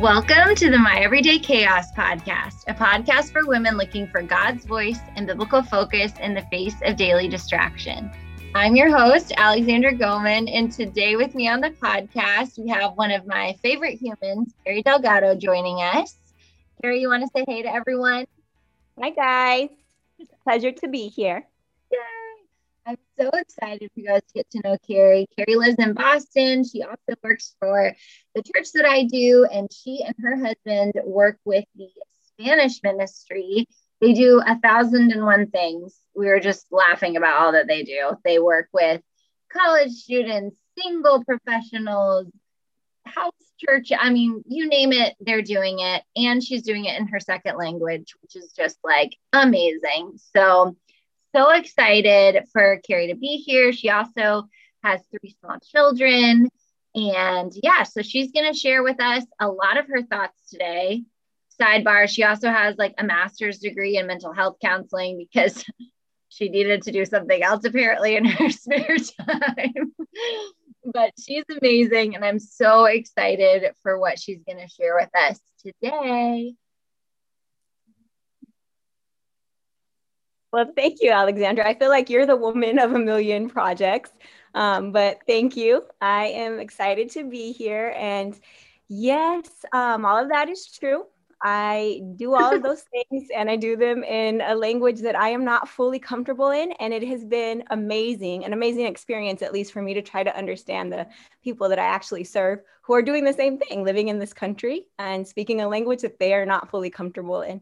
Welcome to the My Everyday Chaos podcast, a podcast for women looking for God's voice and biblical focus in the face of daily distraction. I'm your host, Alexandra Goman, and today with me on the podcast, we have one of my favorite humans, Carrie Delgado, joining us. Carrie, you want to say hey to everyone? Hi, guys. Pleasure to be here. I'm so excited for you guys to get to know Carrie. Carrie lives in Boston. She also works for the church that I do, and she and her husband work with the Spanish ministry. They do a thousand and one things. We were just laughing about all that they do. They work with college students, single professionals, house church. I mean, you name it, they're doing it. And she's doing it in her second language, which is just like amazing. So, so excited for Carrie to be here. She also has three small children. And yeah, so she's going to share with us a lot of her thoughts today. Sidebar, she also has like a master's degree in mental health counseling because she needed to do something else apparently in her spare time. but she's amazing. And I'm so excited for what she's going to share with us today. Well, thank you, Alexandra. I feel like you're the woman of a million projects. Um, but thank you. I am excited to be here. And yes, um, all of that is true. I do all of those things and I do them in a language that I am not fully comfortable in. And it has been amazing, an amazing experience, at least for me to try to understand the people that I actually serve who are doing the same thing, living in this country and speaking a language that they are not fully comfortable in.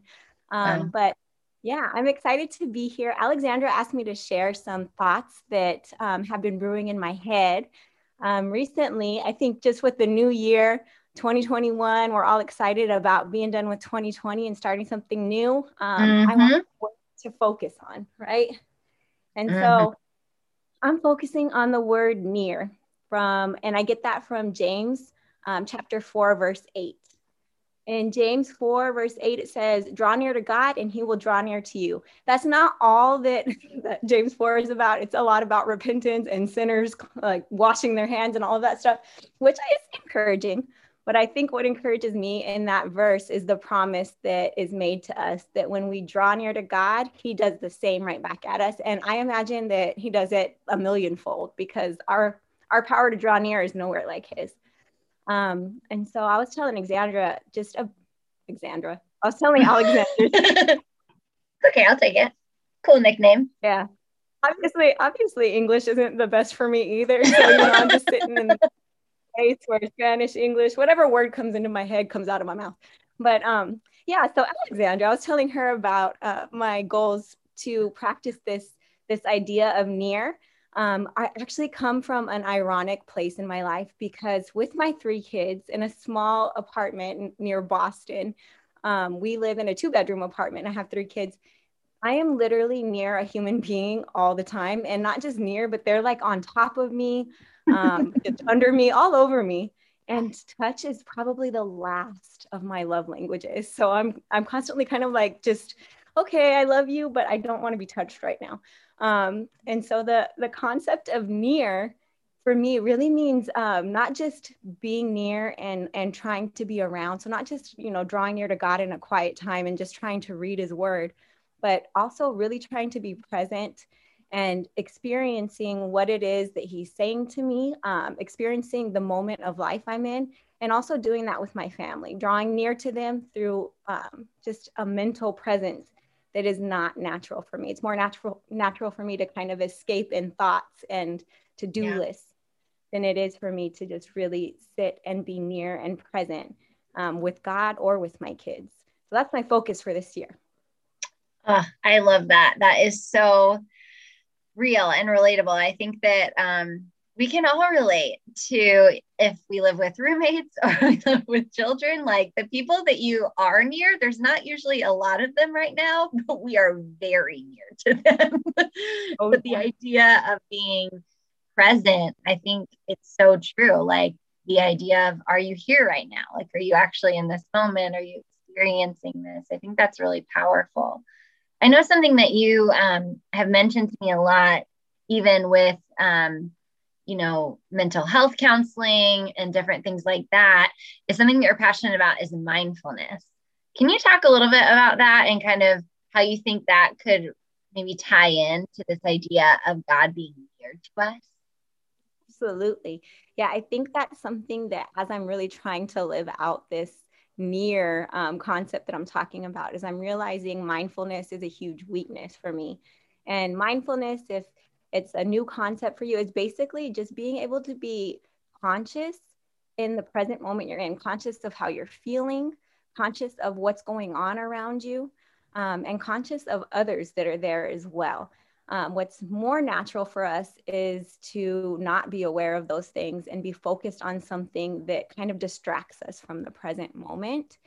Um, But yeah, I'm excited to be here. Alexandra asked me to share some thoughts that um, have been brewing in my head. Um, recently, I think just with the new year, 2021, we're all excited about being done with 2020 and starting something new. Um, mm-hmm. I want to focus on, right? And mm-hmm. so I'm focusing on the word near from, and I get that from James um, chapter 4, verse 8. In James 4, verse 8, it says, Draw near to God and he will draw near to you. That's not all that, that James 4 is about. It's a lot about repentance and sinners like washing their hands and all of that stuff, which is encouraging. But I think what encourages me in that verse is the promise that is made to us that when we draw near to God, he does the same right back at us. And I imagine that he does it a millionfold because our our power to draw near is nowhere like his. Um, and so I was telling Alexandra, just a Alexandra. I was telling Alexandra. okay, I'll take it. Cool nickname. Yeah. Obviously, obviously English isn't the best for me either. So you know, I'm just sitting in the place where Spanish, English, whatever word comes into my head comes out of my mouth. But um, yeah, so Alexandra, I was telling her about uh, my goals to practice this this idea of near um, I actually come from an ironic place in my life because with my three kids in a small apartment near Boston, um, we live in a two bedroom apartment. I have three kids. I am literally near a human being all the time and not just near, but they're like on top of me, um, under me, all over me. And touch is probably the last of my love languages. So I'm I'm constantly kind of like just okay, I love you, but I don't want to be touched right now. Um, and so the the concept of near for me really means um, not just being near and and trying to be around. So not just you know drawing near to God in a quiet time and just trying to read His Word, but also really trying to be present and experiencing what it is that He's saying to me, um, experiencing the moment of life I'm in, and also doing that with my family, drawing near to them through um, just a mental presence that is not natural for me. It's more natural natural for me to kind of escape in thoughts and to-do yeah. lists than it is for me to just really sit and be near and present um, with God or with my kids. So that's my focus for this year. Oh, I love that. That is so real and relatable. I think that um, we can all relate to if we live with roommates or we live with children, like the people that you are near, there's not usually a lot of them right now, but we are very near to them. Oh, but the idea of being present, I think it's so true. Like the idea of, are you here right now? Like, are you actually in this moment? Are you experiencing this? I think that's really powerful. I know something that you um, have mentioned to me a lot, even with um, you know, mental health counseling and different things like that is something that you're passionate about is mindfulness. Can you talk a little bit about that and kind of how you think that could maybe tie in to this idea of God being near to us? Absolutely. Yeah, I think that's something that as I'm really trying to live out this near um, concept that I'm talking about, is I'm realizing mindfulness is a huge weakness for me. And mindfulness, if it's a new concept for you, is basically just being able to be conscious in the present moment you're in, conscious of how you're feeling, conscious of what's going on around you, um, and conscious of others that are there as well. Um, what's more natural for us is to not be aware of those things and be focused on something that kind of distracts us from the present moment.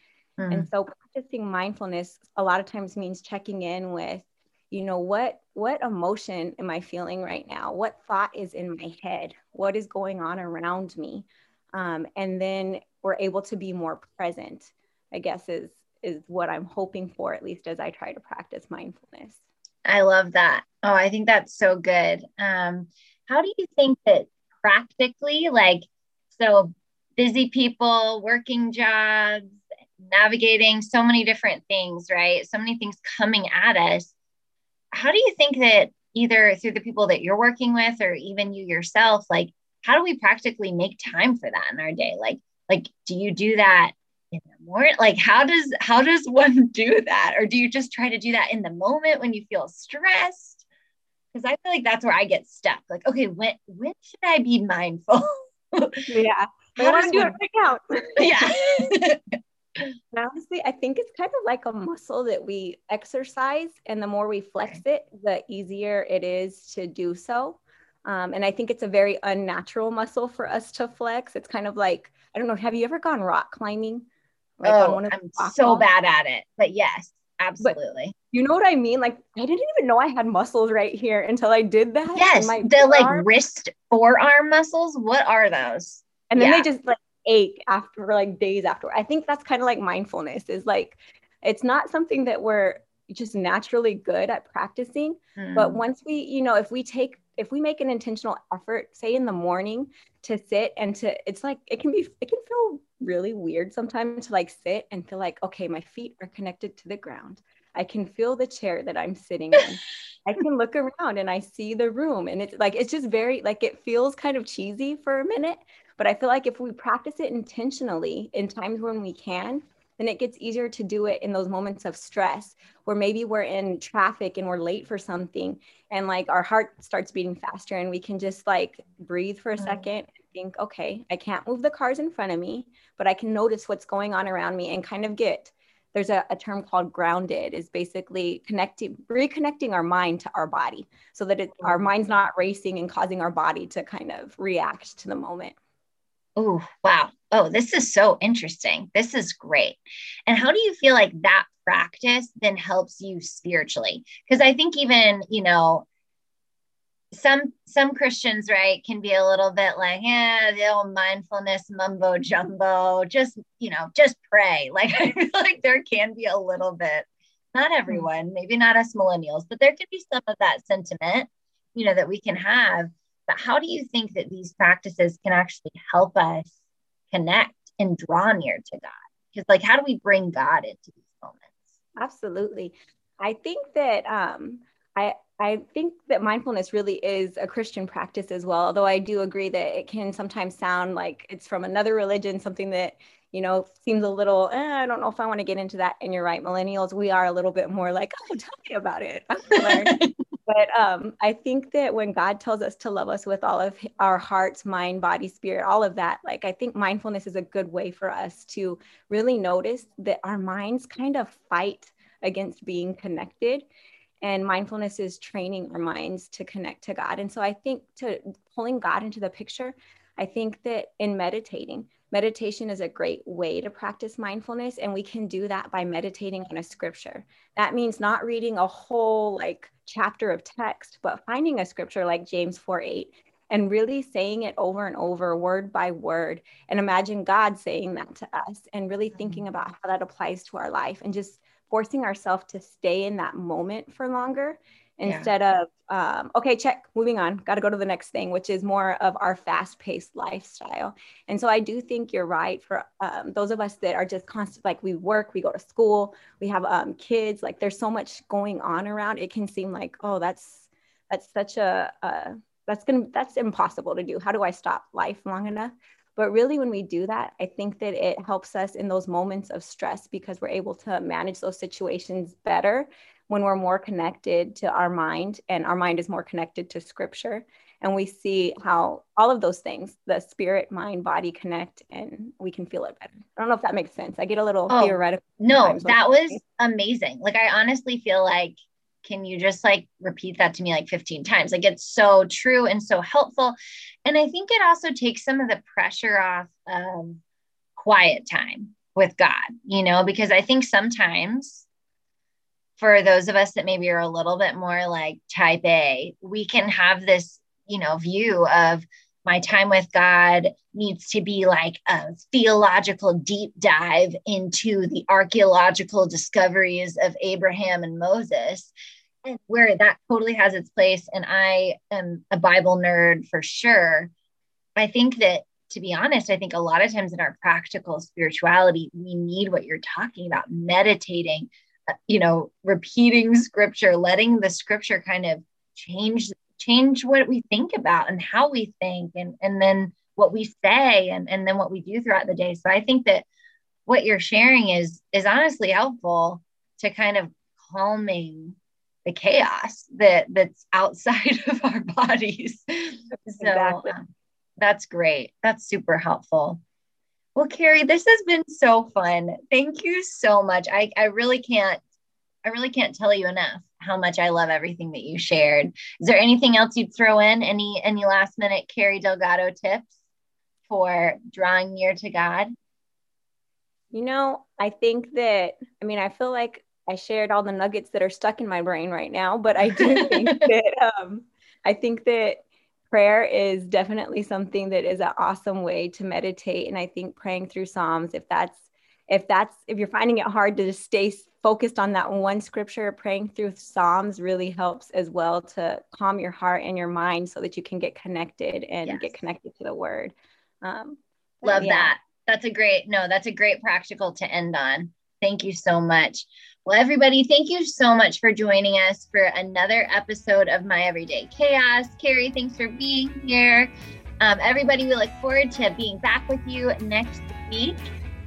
Mm. And so practicing mindfulness a lot of times means checking in with, you know, what what emotion am I feeling right now? What thought is in my head? What is going on around me? Um, and then we're able to be more present, I guess is is what I'm hoping for, at least as I try to practice mindfulness. I love that. Oh, I think that's so good. Um, how do you think that practically, like, so busy people, working jobs, navigating so many different things, right? So many things coming at us. How do you think that either through the people that you're working with or even you yourself, like, how do we practically make time for that in our day? Like, like, do you do that in the morning like how does how does one do that? Or do you just try to do that in the moment when you feel stressed? Because i feel like that's where i get stuck. Like okay when when should i be mindful? Yeah. I want to do it right now. Yeah honestly i think it's kind of like a muscle that we exercise and the more we flex it the easier it is to do so um, and i think it's a very unnatural muscle for us to flex it's kind of like i don't know have you ever gone rock climbing like oh, I'm so bad at it. But yes, absolutely. But you know what I mean? Like I didn't even know I had muscles right here until I did that. Yes, the like wrist forearm muscles. What are those? And then yeah. they just like ache after like days after. I think that's kind of like mindfulness is like it's not something that we're just naturally good at practicing. Mm. But once we, you know, if we take if we make an intentional effort, say in the morning, to sit and to it's like it can be it can feel really weird sometimes to like sit and feel like okay my feet are connected to the ground i can feel the chair that i'm sitting in i can look around and i see the room and it's like it's just very like it feels kind of cheesy for a minute but i feel like if we practice it intentionally in times when we can then it gets easier to do it in those moments of stress where maybe we're in traffic and we're late for something and like our heart starts beating faster and we can just like breathe for a mm. second and think okay i can't move the cars in front of me but i can notice what's going on around me and kind of get there's a, a term called grounded is basically connecting reconnecting our mind to our body so that it, our mm. mind's not racing and causing our body to kind of react to the moment Oh, wow. Oh, this is so interesting. This is great. And how do you feel like that practice then helps you spiritually? Because I think even, you know, some some Christians, right, can be a little bit like, yeah, the old mindfulness mumbo jumbo, just, you know, just pray. Like I feel like there can be a little bit, not hmm. everyone, maybe not us millennials, but there can be some of that sentiment, you know, that we can have but how do you think that these practices can actually help us connect and draw near to God? Because, like, how do we bring God into these moments? Absolutely. I think that um, I I think that mindfulness really is a Christian practice as well. Although I do agree that it can sometimes sound like it's from another religion, something that you know seems a little. Eh, I don't know if I want to get into that. And you're right, millennials, we are a little bit more like, oh, tell me about it. but um, I think that when God tells us to love us with all of our hearts, mind, body, spirit, all of that, like I think mindfulness is a good way for us to really notice that our minds kind of fight against being connected. And mindfulness is training our minds to connect to God. And so I think to pulling God into the picture, I think that in meditating, meditation is a great way to practice mindfulness. And we can do that by meditating on a scripture. That means not reading a whole like chapter of text, but finding a scripture like James 4 8 and really saying it over and over, word by word, and imagine God saying that to us and really thinking mm-hmm. about how that applies to our life and just forcing ourselves to stay in that moment for longer instead yeah. of um, okay check moving on got to go to the next thing which is more of our fast-paced lifestyle. And so i do think you're right for um, those of us that are just constant like we work we go to school we have um, kids like there's so much going on around it can seem like oh that's that's such a, a that's gonna that's impossible to do. How do i stop life long enough? But really when we do that i think that it helps us in those moments of stress because we're able to manage those situations better when we're more connected to our mind and our mind is more connected to scripture. And we see how all of those things the spirit mind body connect and we can feel it better. I don't know if that makes sense. I get a little oh, theoretical no that was amazing. Like i honestly feel like can you just like repeat that to me like 15 times? Like it's so true and so helpful. And i think it also takes some of the pressure off of quiet time with god you know because i think sometimes for those of us that maybe are a little bit more like type A, we can have this, you know, view of my time with God needs to be like a theological deep dive into the archaeological discoveries of Abraham and Moses, and where that totally has its place. And I am a Bible nerd for sure. I think that, to be honest, I think a lot of times in our practical spirituality, we need what you're talking about meditating you know repeating scripture letting the scripture kind of change change what we think about and how we think and and then what we say and and then what we do throughout the day. So i think that what you're sharing is is honestly helpful to kind of calming the chaos that that's outside of our bodies. So exactly. um, that's great. That's super helpful well, Carrie, this has been so fun. Thank you so much. I, I really can't, I really can't tell you enough how much I love everything that you shared. Is there anything else you'd throw in? Any any last minute Carrie Delgado tips for drawing near to God? You know, I think that I mean, I feel like I shared all the nuggets that are stuck in my brain right now, but I do think that um, I think that prayer is definitely something that is an awesome way to meditate and i think praying through psalms if that's if that's if you're finding it hard to just stay focused on that one scripture praying through psalms really helps as well to calm your heart and your mind so that you can get connected and yes. get connected to the word um, love yeah. that that's a great no that's a great practical to end on thank you so much well, everybody, thank you so much for joining us for another episode of My Everyday Chaos. Carrie, thanks for being here. Um, everybody, we look forward to being back with you next week.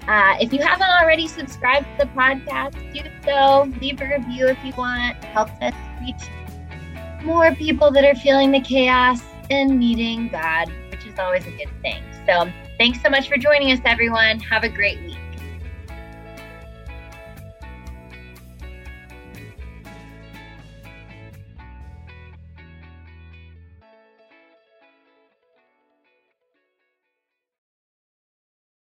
Uh, if you haven't already subscribed to the podcast, do so. Leave a review if you want. It helps us reach more people that are feeling the chaos and needing God, which is always a good thing. So, thanks so much for joining us, everyone. Have a great week.